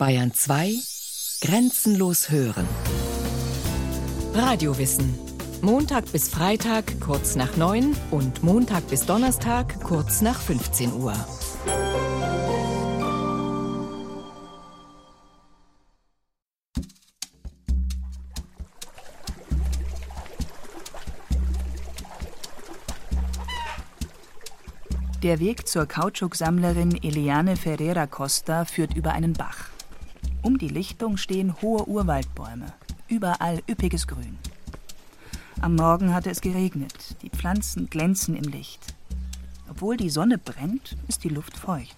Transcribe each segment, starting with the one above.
Bayern 2 Grenzenlos hören. Radiowissen. Montag bis Freitag kurz nach 9 und Montag bis Donnerstag kurz nach 15 Uhr. Der Weg zur Kautschuksammlerin Eliane Ferreira Costa führt über einen Bach. Um die Lichtung stehen hohe Urwaldbäume, überall üppiges Grün. Am Morgen hatte es geregnet, die Pflanzen glänzen im Licht. Obwohl die Sonne brennt, ist die Luft feucht.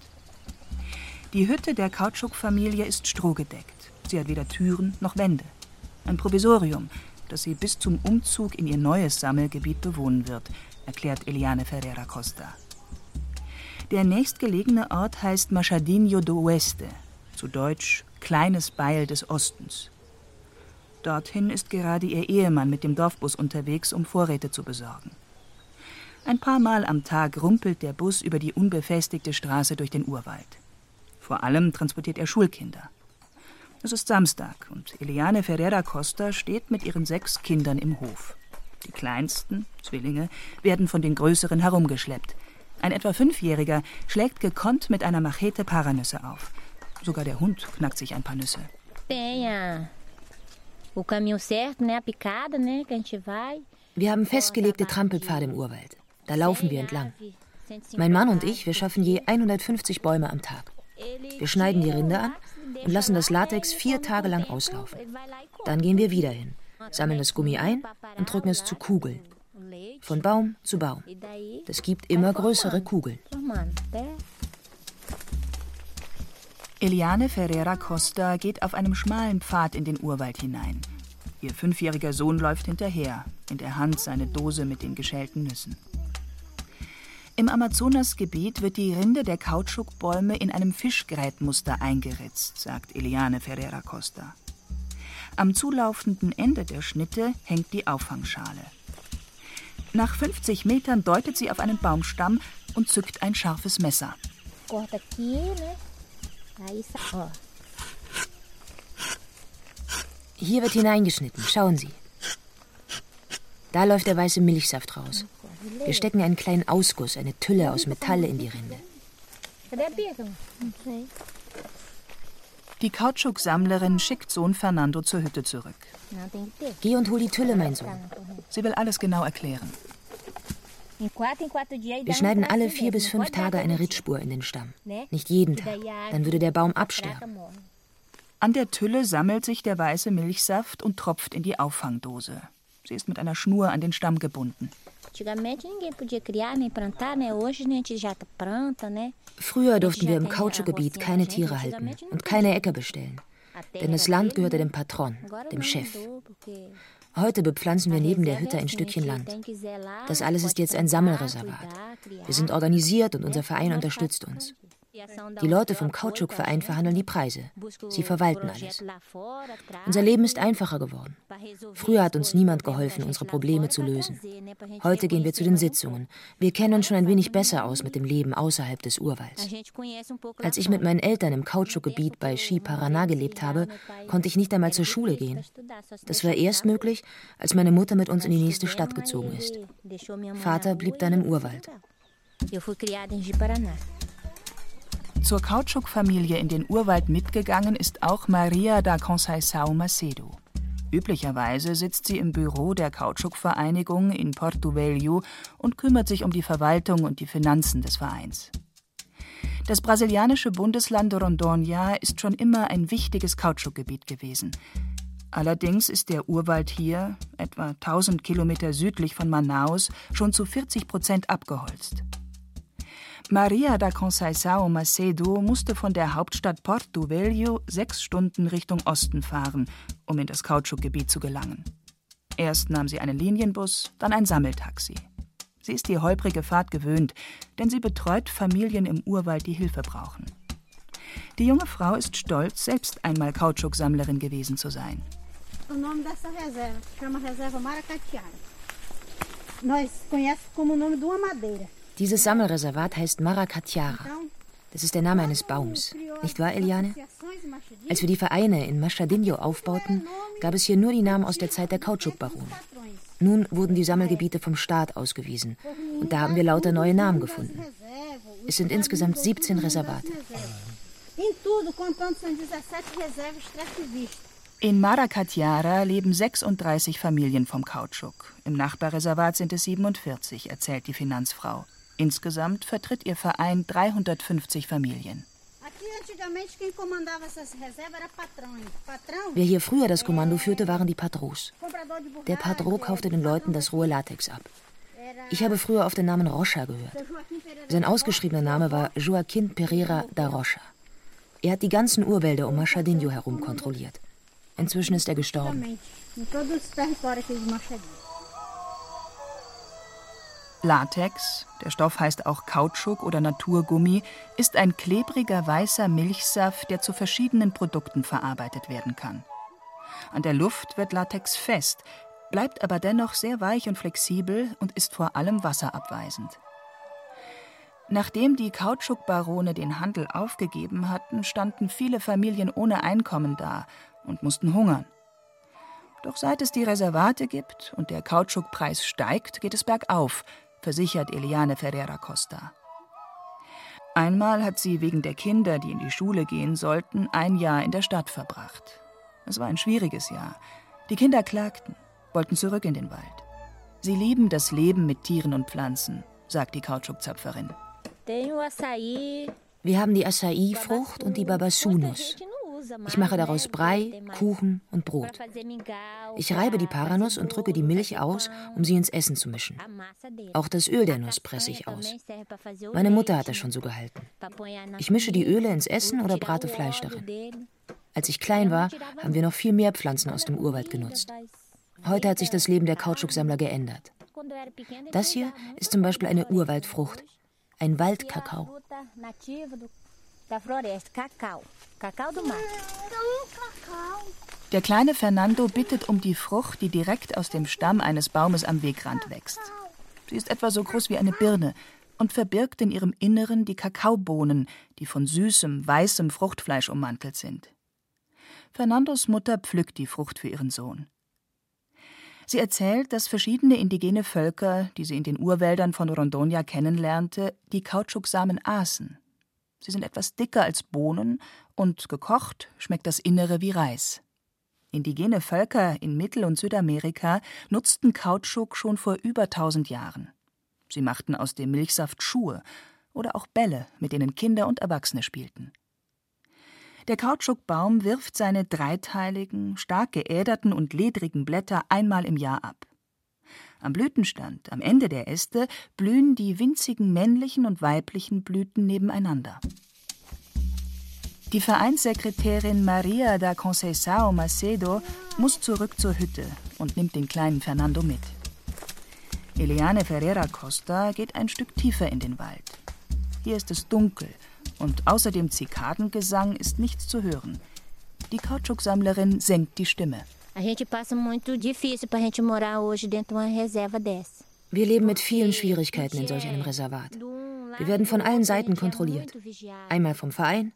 Die Hütte der Kautschukfamilie ist strohgedeckt. Sie hat weder Türen noch Wände. Ein Provisorium, das sie bis zum Umzug in ihr neues Sammelgebiet bewohnen wird, erklärt Eliane Ferreira Costa. Der nächstgelegene Ort heißt Machadinho do Oeste, zu Deutsch Kleines Beil des Ostens. Dorthin ist gerade ihr Ehemann mit dem Dorfbus unterwegs, um Vorräte zu besorgen. Ein paar Mal am Tag rumpelt der Bus über die unbefestigte Straße durch den Urwald. Vor allem transportiert er Schulkinder. Es ist Samstag und Eliane Ferreira Costa steht mit ihren sechs Kindern im Hof. Die kleinsten, Zwillinge, werden von den größeren herumgeschleppt. Ein etwa Fünfjähriger schlägt gekonnt mit einer Machete Paranüsse auf. Sogar der Hund knackt sich ein paar Nüsse. Wir haben festgelegte Trampelpfade im Urwald. Da laufen wir entlang. Mein Mann und ich, wir schaffen je 150 Bäume am Tag. Wir schneiden die Rinde an und lassen das Latex vier Tage lang auslaufen. Dann gehen wir wieder hin, sammeln das Gummi ein und drücken es zu Kugeln. Von Baum zu Baum. Das gibt immer größere Kugeln. Eliane Ferreira Costa geht auf einem schmalen Pfad in den Urwald hinein. Ihr fünfjähriger Sohn läuft hinterher, in der Hand seine Dose mit den geschälten Nüssen. Im Amazonasgebiet wird die Rinde der Kautschukbäume in einem Fischgrätmuster eingeritzt, sagt Eliane Ferreira Costa. Am zulaufenden Ende der Schnitte hängt die Auffangschale. Nach 50 Metern deutet sie auf einen Baumstamm und zückt ein scharfes Messer. Hier wird hineingeschnitten. Schauen Sie. Da läuft der weiße Milchsaft raus. Wir stecken einen kleinen Ausguss, eine Tülle aus Metall in die Rinde. Die Kautschuksammlerin schickt Sohn Fernando zur Hütte zurück. Geh und hol die Tülle, mein Sohn. Sie will alles genau erklären. Wir schneiden alle vier bis fünf Tage eine Rittspur in den Stamm. Nicht jeden Tag. Dann würde der Baum absterben. An der Tülle sammelt sich der weiße Milchsaft und tropft in die Auffangdose. Sie ist mit einer Schnur an den Stamm gebunden. Früher durften wir im Kautschukgebiet keine Tiere halten und keine Äcker bestellen. Denn das Land gehörte dem Patron, dem Chef. Heute bepflanzen wir neben der Hütte ein Stückchen Land. Das alles ist jetzt ein Sammelreservat. Wir sind organisiert und unser Verein unterstützt uns. Die Leute vom Kautschukverein verhandeln die Preise. Sie verwalten alles. Unser Leben ist einfacher geworden. Früher hat uns niemand geholfen, unsere Probleme zu lösen. Heute gehen wir zu den Sitzungen. Wir kennen uns schon ein wenig besser aus mit dem Leben außerhalb des Urwalds. Als ich mit meinen Eltern im Kautschukgebiet bei Shi Paraná gelebt habe, konnte ich nicht einmal zur Schule gehen. Das war erst möglich, als meine Mutter mit uns in die nächste Stadt gezogen ist. Vater blieb dann im Urwald. Eu fui criada em Ji-Paraná. Zur Kautschuk-Familie in den Urwald mitgegangen ist auch Maria da Conceição Macedo. Üblicherweise sitzt sie im Büro der Kautschuk-Vereinigung in Porto Velho und kümmert sich um die Verwaltung und die Finanzen des Vereins. Das brasilianische Bundesland Rondônia ist schon immer ein wichtiges Kautschukgebiet gewesen. Allerdings ist der Urwald hier, etwa 1000 Kilometer südlich von Manaus, schon zu 40 Prozent abgeholzt. Maria da Conceição Macedo musste von der Hauptstadt Porto Velho sechs Stunden Richtung Osten fahren, um in das Kautschukgebiet zu gelangen. Erst nahm sie einen Linienbus, dann ein Sammeltaxi. Sie ist die holprige Fahrt gewöhnt, denn sie betreut Familien im Urwald, die Hilfe brauchen. Die junge Frau ist stolz, selbst einmal Kautschuksammlerin gewesen zu sein. Nós conhecemos como o nome de uma madeira. Dieses Sammelreservat heißt Maracatiara. Das ist der Name eines Baums. Nicht wahr, Eliane? Als wir die Vereine in Machadinho aufbauten, gab es hier nur die Namen aus der Zeit der Kautschukbarone. Nun wurden die Sammelgebiete vom Staat ausgewiesen. Und da haben wir lauter neue Namen gefunden. Es sind insgesamt 17 Reservate. In Maracatiara leben 36 Familien vom Kautschuk. Im Nachbarreservat sind es 47, erzählt die Finanzfrau. Insgesamt vertritt ihr Verein 350 Familien. Wer hier früher das Kommando führte, waren die Patros. Der Patro kaufte den Leuten das rohe Latex ab. Ich habe früher auf den Namen Rocha gehört. Sein ausgeschriebener Name war Joaquin Pereira da Rocha. Er hat die ganzen Urwälder um Machadinho herum kontrolliert. Inzwischen ist er gestorben. Latex, der Stoff heißt auch Kautschuk oder Naturgummi, ist ein klebriger weißer Milchsaft, der zu verschiedenen Produkten verarbeitet werden kann. An der Luft wird Latex fest, bleibt aber dennoch sehr weich und flexibel und ist vor allem wasserabweisend. Nachdem die Kautschukbarone den Handel aufgegeben hatten, standen viele Familien ohne Einkommen da und mussten hungern. Doch seit es die Reservate gibt und der Kautschukpreis steigt, geht es bergauf, versichert Eliane Ferreira Costa. Einmal hat sie wegen der Kinder, die in die Schule gehen sollten, ein Jahr in der Stadt verbracht. Es war ein schwieriges Jahr. Die Kinder klagten, wollten zurück in den Wald. Sie lieben das Leben mit Tieren und Pflanzen, sagt die Kautschukzapferin. Wir haben die Acai-Frucht und die Babassu-Nuss. Ich mache daraus Brei, Kuchen und Brot. Ich reibe die Paranuss und drücke die Milch aus, um sie ins Essen zu mischen. Auch das Öl der Nuss presse ich aus. Meine Mutter hat das schon so gehalten. Ich mische die Öle ins Essen oder brate Fleisch darin. Als ich klein war, haben wir noch viel mehr Pflanzen aus dem Urwald genutzt. Heute hat sich das Leben der Kautschuksammler geändert. Das hier ist zum Beispiel eine Urwaldfrucht, ein Waldkakao. Der kleine Fernando bittet um die Frucht, die direkt aus dem Stamm eines Baumes am Wegrand wächst. Sie ist etwa so groß wie eine Birne und verbirgt in ihrem Inneren die Kakaobohnen, die von süßem, weißem Fruchtfleisch ummantelt sind. Fernandos Mutter pflückt die Frucht für ihren Sohn. Sie erzählt, dass verschiedene indigene Völker, die sie in den Urwäldern von Rondonia kennenlernte, die Kautschuksamen aßen. Sie sind etwas dicker als Bohnen und gekocht schmeckt das Innere wie Reis. Indigene Völker in Mittel- und Südamerika nutzten Kautschuk schon vor über tausend Jahren. Sie machten aus dem Milchsaft Schuhe oder auch Bälle, mit denen Kinder und Erwachsene spielten. Der Kautschukbaum wirft seine dreiteiligen, stark geäderten und ledrigen Blätter einmal im Jahr ab. Am Blütenstand, am Ende der Äste, blühen die winzigen männlichen und weiblichen Blüten nebeneinander. Die Vereinssekretärin Maria da Conceição Macedo muss zurück zur Hütte und nimmt den kleinen Fernando mit. Eliane Ferreira Costa geht ein Stück tiefer in den Wald. Hier ist es dunkel und außer dem Zikadengesang ist nichts zu hören. Die Kautschuksammlerin senkt die Stimme. Wir leben mit vielen Schwierigkeiten in solch einem Reservat. Wir werden von allen Seiten kontrolliert. Einmal vom Verein,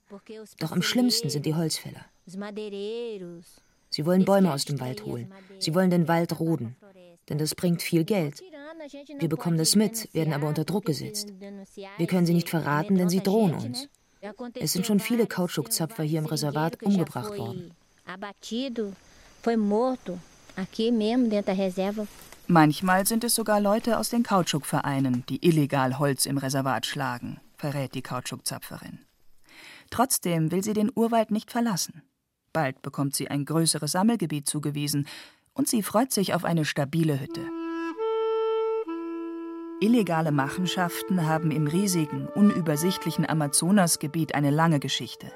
doch am schlimmsten sind die Holzfäller. Sie wollen Bäume aus dem Wald holen. Sie wollen den Wald roden, denn das bringt viel Geld. Wir bekommen das mit, werden aber unter Druck gesetzt. Wir können sie nicht verraten, denn sie drohen uns. Es sind schon viele Kautschukzapfer hier im Reservat umgebracht worden. Manchmal sind es sogar Leute aus den Kautschukvereinen, die illegal Holz im Reservat schlagen, verrät die Kautschukzapferin. Trotzdem will sie den Urwald nicht verlassen. Bald bekommt sie ein größeres Sammelgebiet zugewiesen und sie freut sich auf eine stabile Hütte. Illegale Machenschaften haben im riesigen, unübersichtlichen Amazonasgebiet eine lange Geschichte.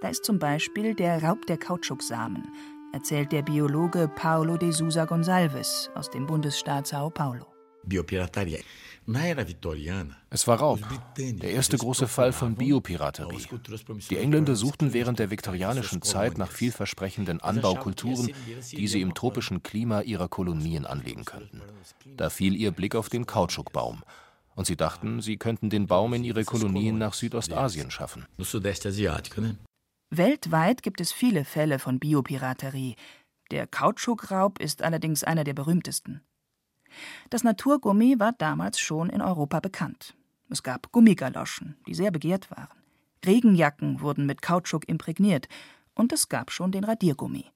Da ist zum Beispiel der Raub der Kautschuksamen, erzählt der Biologe Paulo de Sousa Gonçalves aus dem Bundesstaat Sao Paulo. Es war Raub, der erste große Fall von Biopiraterie. Die Engländer suchten während der viktorianischen Zeit nach vielversprechenden Anbaukulturen, die sie im tropischen Klima ihrer Kolonien anlegen könnten. Da fiel ihr Blick auf den Kautschukbaum. und sie dachten, sie könnten den Baum in ihre Kolonien nach Südostasien schaffen. Weltweit gibt es viele Fälle von Biopiraterie. Der Kautschukraub ist allerdings einer der berühmtesten. Das Naturgummi war damals schon in Europa bekannt. Es gab Gummigaloschen, die sehr begehrt waren. Regenjacken wurden mit Kautschuk imprägniert und es gab schon den Radiergummi.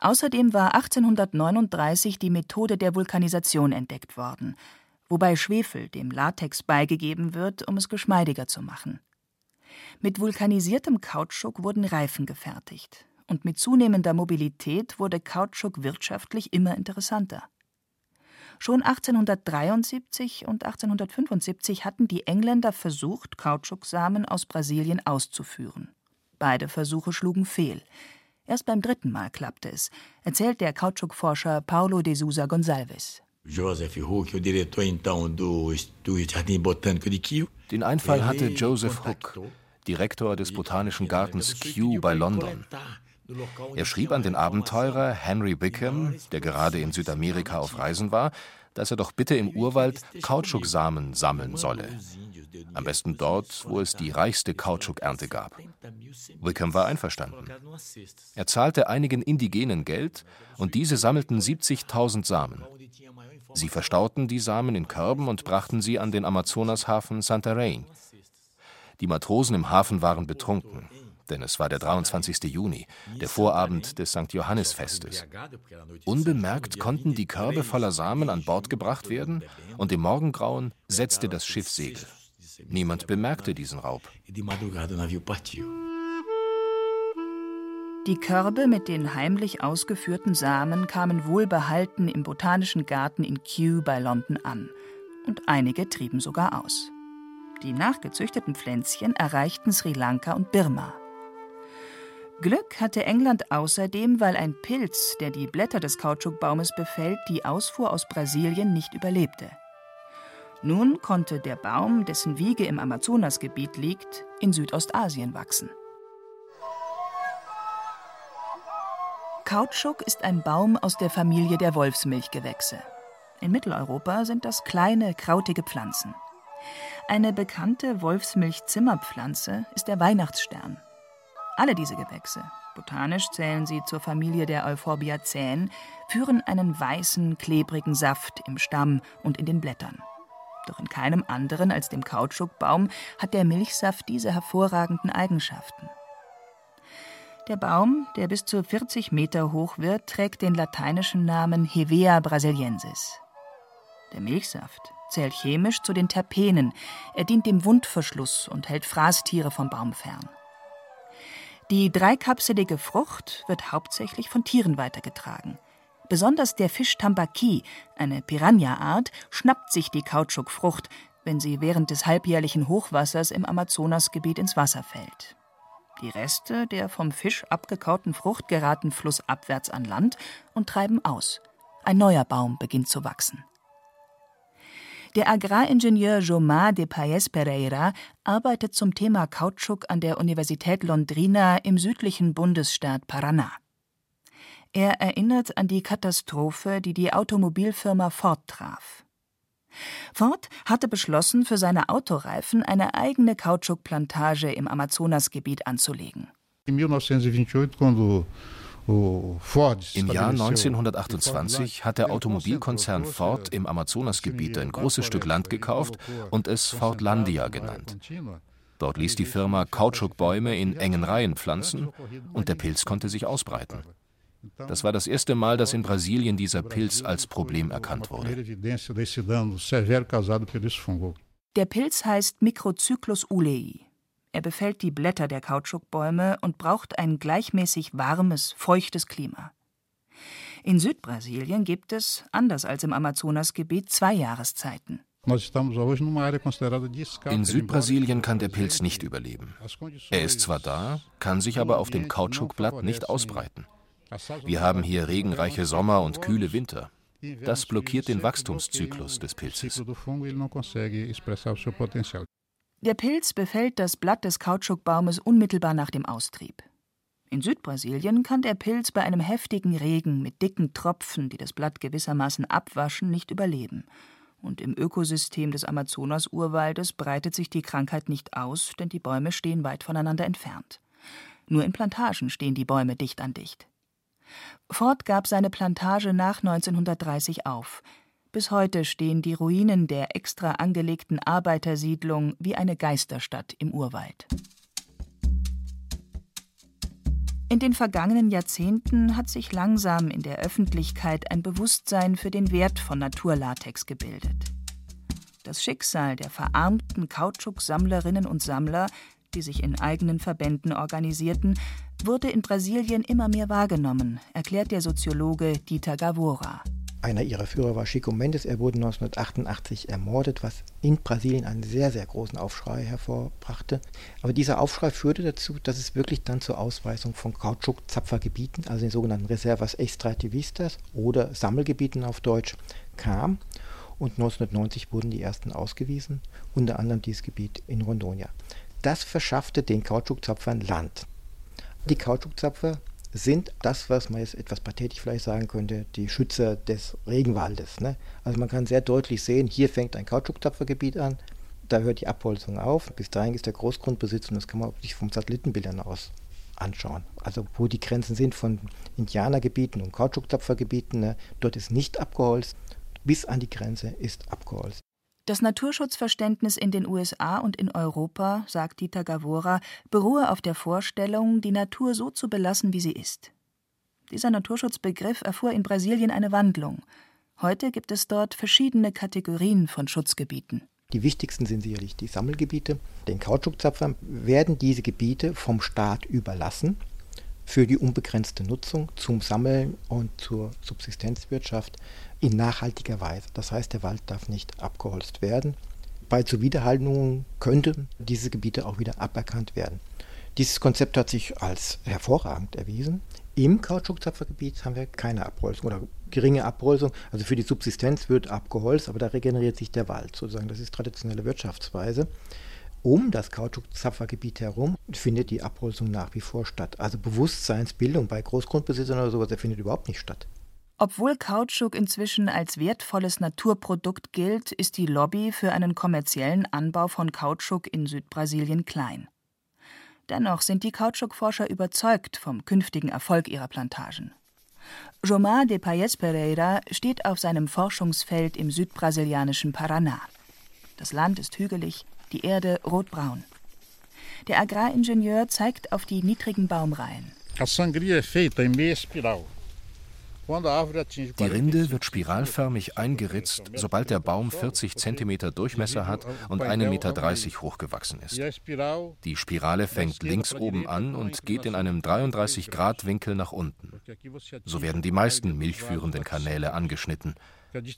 Außerdem war 1839 die Methode der Vulkanisation entdeckt worden, wobei Schwefel dem Latex beigegeben wird, um es geschmeidiger zu machen. Mit vulkanisiertem Kautschuk wurden Reifen gefertigt, und mit zunehmender Mobilität wurde Kautschuk wirtschaftlich immer interessanter. Schon 1873 und 1875 hatten die Engländer versucht, Kautschuksamen aus Brasilien auszuführen. Beide Versuche schlugen fehl. Erst beim dritten Mal klappte es, erzählt der Kautschukforscher Paulo de Souza Gonçalves. Joseph Hook, o diretor então do, do Jardim Botânico de Kew. Den Einfall hatte Joseph Hook, Direktor des Botanischen Gartens Kew bei London. Er schrieb an den Abenteurer Henry Wickham, der gerade in Südamerika auf Reisen war, dass er doch bitte im Urwald Kautschuksamen sammeln solle. Am besten dort, wo es die reichste Kautschukernte gab. Wickham war einverstanden. Er zahlte einigen Indigenen Geld und diese sammelten 70.000 Samen. Sie verstauten die Samen in Körben und brachten sie an den Amazonashafen Santarém. Die Matrosen im Hafen waren betrunken, denn es war der 23. Juni, der Vorabend des St. Johannisfestes. Unbemerkt konnten die Körbe voller Samen an Bord gebracht werden und im Morgengrauen setzte das Schiff Segel. Niemand bemerkte diesen Raub. Die Körbe mit den heimlich ausgeführten Samen kamen wohlbehalten im Botanischen Garten in Kew bei London an. Und einige trieben sogar aus. Die nachgezüchteten Pflänzchen erreichten Sri Lanka und Birma. Glück hatte England außerdem, weil ein Pilz, der die Blätter des Kautschukbaumes befällt, die Ausfuhr aus Brasilien nicht überlebte. Nun konnte der Baum, dessen Wiege im Amazonasgebiet liegt, in Südostasien wachsen. Kautschuk ist ein Baum aus der Familie der Wolfsmilchgewächse. In Mitteleuropa sind das kleine, krautige Pflanzen. Eine bekannte Wolfsmilch-Zimmerpflanze ist der Weihnachtsstern. Alle diese Gewächse, botanisch zählen sie zur Familie der Euphorbiaceae, führen einen weißen, klebrigen Saft im Stamm und in den Blättern. Doch in keinem anderen als dem Kautschukbaum hat der Milchsaft diese hervorragenden Eigenschaften. Der Baum, der bis zu 40 Meter hoch wird, trägt den lateinischen Namen Hevea brasiliensis. Der Milchsaft zählt chemisch zu den Terpenen. Er dient dem Wundverschluss und hält Fraßtiere vom Baum fern. Die dreikapselige Frucht wird hauptsächlich von Tieren weitergetragen. Besonders der Fisch Tambaki, eine Piranha-Art, schnappt sich die Kautschukfrucht, wenn sie während des halbjährlichen Hochwassers im Amazonasgebiet ins Wasser fällt. Die Reste der vom Fisch abgekauten Frucht geraten flussabwärts an Land und treiben aus. Ein neuer Baum beginnt zu wachsen. Der Agraringenieur Jomar de Paes Pereira arbeitet zum Thema Kautschuk an der Universität Londrina im südlichen Bundesstaat Paraná. Er erinnert an die Katastrophe, die die Automobilfirma Ford traf. Ford hatte beschlossen, für seine Autoreifen eine eigene Kautschukplantage im Amazonasgebiet anzulegen. Im Jahr 1928 hat der Automobilkonzern Ford im Amazonasgebiet ein großes Stück Land gekauft und es Fordlandia genannt. Dort ließ die Firma Kautschukbäume in engen Reihen pflanzen und der Pilz konnte sich ausbreiten. Das war das erste Mal, dass in Brasilien dieser Pilz als Problem erkannt wurde. Der Pilz heißt Microcyclus ulei. Er befällt die Blätter der Kautschukbäume und braucht ein gleichmäßig warmes, feuchtes Klima. In Südbrasilien gibt es, anders als im Amazonasgebiet, zwei Jahreszeiten. In Südbrasilien kann der Pilz nicht überleben. Er ist zwar da, kann sich aber auf dem Kautschukblatt nicht ausbreiten. Wir haben hier regenreiche Sommer und kühle Winter. Das blockiert den Wachstumszyklus des Pilzes. Der Pilz befällt das Blatt des Kautschukbaumes unmittelbar nach dem Austrieb. In Südbrasilien kann der Pilz bei einem heftigen Regen mit dicken Tropfen, die das Blatt gewissermaßen abwaschen, nicht überleben. Und im Ökosystem des Amazonas-Urwaldes breitet sich die Krankheit nicht aus, denn die Bäume stehen weit voneinander entfernt. Nur in Plantagen stehen die Bäume dicht an dicht. Ford gab seine Plantage nach 1930 auf. Bis heute stehen die Ruinen der extra angelegten Arbeitersiedlung wie eine Geisterstadt im Urwald. In den vergangenen Jahrzehnten hat sich langsam in der Öffentlichkeit ein Bewusstsein für den Wert von Naturlatex gebildet. Das Schicksal der verarmten Kautschuksammlerinnen und Sammler, die sich in eigenen Verbänden organisierten, wurde in Brasilien immer mehr wahrgenommen, erklärt der Soziologe Dieter Gavora. Einer ihrer Führer war Chico Mendes. Er wurde 1988 ermordet, was in Brasilien einen sehr, sehr großen Aufschrei hervorbrachte. Aber dieser Aufschrei führte dazu, dass es wirklich dann zur Ausweisung von Kautschuk-Zapfergebieten, also den sogenannten Reservas Extrativistas oder Sammelgebieten auf Deutsch, kam. Und 1990 wurden die ersten ausgewiesen, unter anderem dieses Gebiet in Rondonia. Das verschaffte den Kautschukzapfern Land. Die Kautschukzapfer sind das, was man jetzt etwas pathetisch vielleicht sagen könnte, die Schützer des Regenwaldes. Ne? Also man kann sehr deutlich sehen, hier fängt ein Kautschukzapfergebiet an, da hört die Abholzung auf, bis dahin ist der Großgrundbesitz und das kann man sich vom Satellitenbildern aus anschauen. Also wo die Grenzen sind von Indianergebieten und Kautschukzapfergebieten, ne? dort ist nicht abgeholzt, bis an die Grenze ist abgeholzt. Das Naturschutzverständnis in den USA und in Europa, sagt Dieter Gavora, beruhe auf der Vorstellung, die Natur so zu belassen, wie sie ist. Dieser Naturschutzbegriff erfuhr in Brasilien eine Wandlung. Heute gibt es dort verschiedene Kategorien von Schutzgebieten. Die wichtigsten sind sicherlich die Sammelgebiete. Den Kautschukzapfern werden diese Gebiete vom Staat überlassen für die unbegrenzte Nutzung zum Sammeln und zur Subsistenzwirtschaft in nachhaltiger Weise. Das heißt, der Wald darf nicht abgeholzt werden. Bei Zuwiderhaltungen könnten diese Gebiete auch wieder aberkannt werden. Dieses Konzept hat sich als hervorragend erwiesen. Im Kautschukzapfergebiet haben wir keine Abholzung oder geringe Abholzung. Also für die Subsistenz wird abgeholzt, aber da regeneriert sich der Wald sozusagen. Das ist traditionelle Wirtschaftsweise. Um das Kautschukzapfergebiet herum findet die Abholzung nach wie vor statt. Also Bewusstseinsbildung bei Großgrundbesitzern oder sowas, der findet überhaupt nicht statt. Obwohl Kautschuk inzwischen als wertvolles Naturprodukt gilt, ist die Lobby für einen kommerziellen Anbau von Kautschuk in Südbrasilien klein. Dennoch sind die Kautschukforscher überzeugt vom künftigen Erfolg ihrer Plantagen. Jomar de Paes Pereira steht auf seinem Forschungsfeld im südbrasilianischen Paraná. Das Land ist hügelig, die Erde rotbraun. Der Agraringenieur zeigt auf die niedrigen Baumreihen. A sangria é feita em meia espiral. Die Rinde wird spiralförmig eingeritzt, sobald der Baum 40 cm Durchmesser hat und 1,30 Meter hochgewachsen ist. Die Spirale fängt links oben an und geht in einem 33 Grad Winkel nach unten. So werden die meisten milchführenden Kanäle angeschnitten.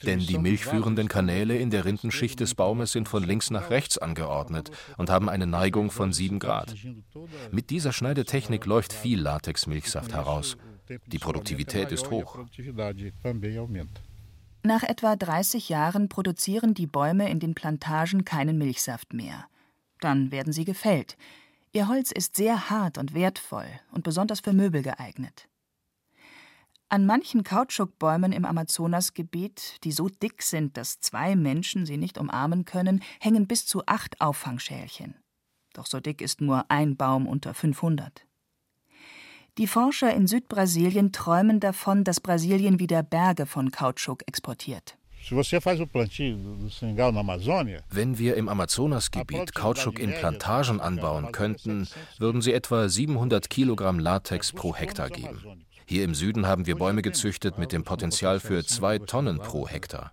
Denn die milchführenden Kanäle in der Rindenschicht des Baumes sind von links nach rechts angeordnet und haben eine Neigung von 7 Grad. Mit dieser Schneidetechnik läuft viel Latexmilchsaft heraus. Die Produktivität ist hoch. Nach etwa 30 Jahren produzieren die Bäume in den Plantagen keinen Milchsaft mehr. Dann werden sie gefällt. Ihr Holz ist sehr hart und wertvoll und besonders für Möbel geeignet. An manchen Kautschukbäumen im Amazonasgebiet, die so dick sind, dass zwei Menschen sie nicht umarmen können, hängen bis zu acht Auffangschälchen. Doch so dick ist nur ein Baum unter 500. Die Forscher in Südbrasilien träumen davon, dass Brasilien wieder Berge von Kautschuk exportiert. Wenn wir im Amazonasgebiet Kautschuk in Plantagen anbauen könnten, würden sie etwa 700 Kilogramm Latex pro Hektar geben. Hier im Süden haben wir Bäume gezüchtet mit dem Potenzial für zwei Tonnen pro Hektar.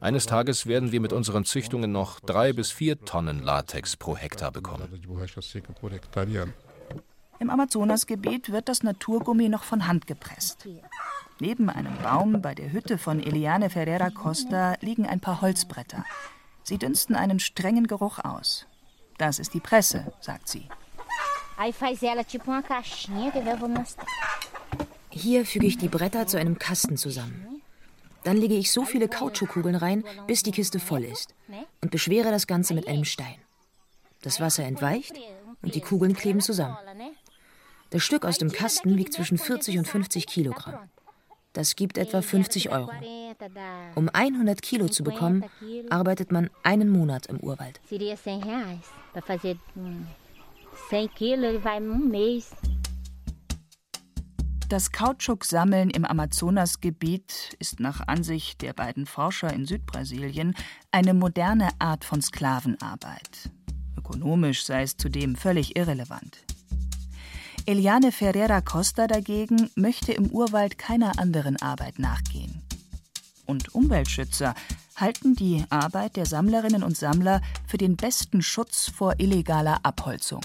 Eines Tages werden wir mit unseren Züchtungen noch drei bis vier Tonnen Latex pro Hektar bekommen. Im Amazonasgebiet wird das Naturgummi noch von Hand gepresst. Neben einem Baum bei der Hütte von Eliane Ferreira Costa liegen ein paar Holzbretter. Sie dünsten einen strengen Geruch aus. Das ist die Presse, sagt sie. Hier füge ich die Bretter zu einem Kasten zusammen. Dann lege ich so viele Kautschukkugeln rein, bis die Kiste voll ist und beschwere das Ganze mit einem Stein. Das Wasser entweicht und die Kugeln kleben zusammen. Das Stück aus dem Kasten wiegt zwischen 40 und 50 Kilogramm. Das gibt etwa 50 Euro. Um 100 Kilo zu bekommen, arbeitet man einen Monat im Urwald. Das Kautschuk-Sammeln im Amazonasgebiet ist nach Ansicht der beiden Forscher in Südbrasilien eine moderne Art von Sklavenarbeit. Ökonomisch sei es zudem völlig irrelevant. Eliane Ferreira Costa dagegen möchte im Urwald keiner anderen Arbeit nachgehen. Und Umweltschützer halten die Arbeit der Sammlerinnen und Sammler für den besten Schutz vor illegaler Abholzung.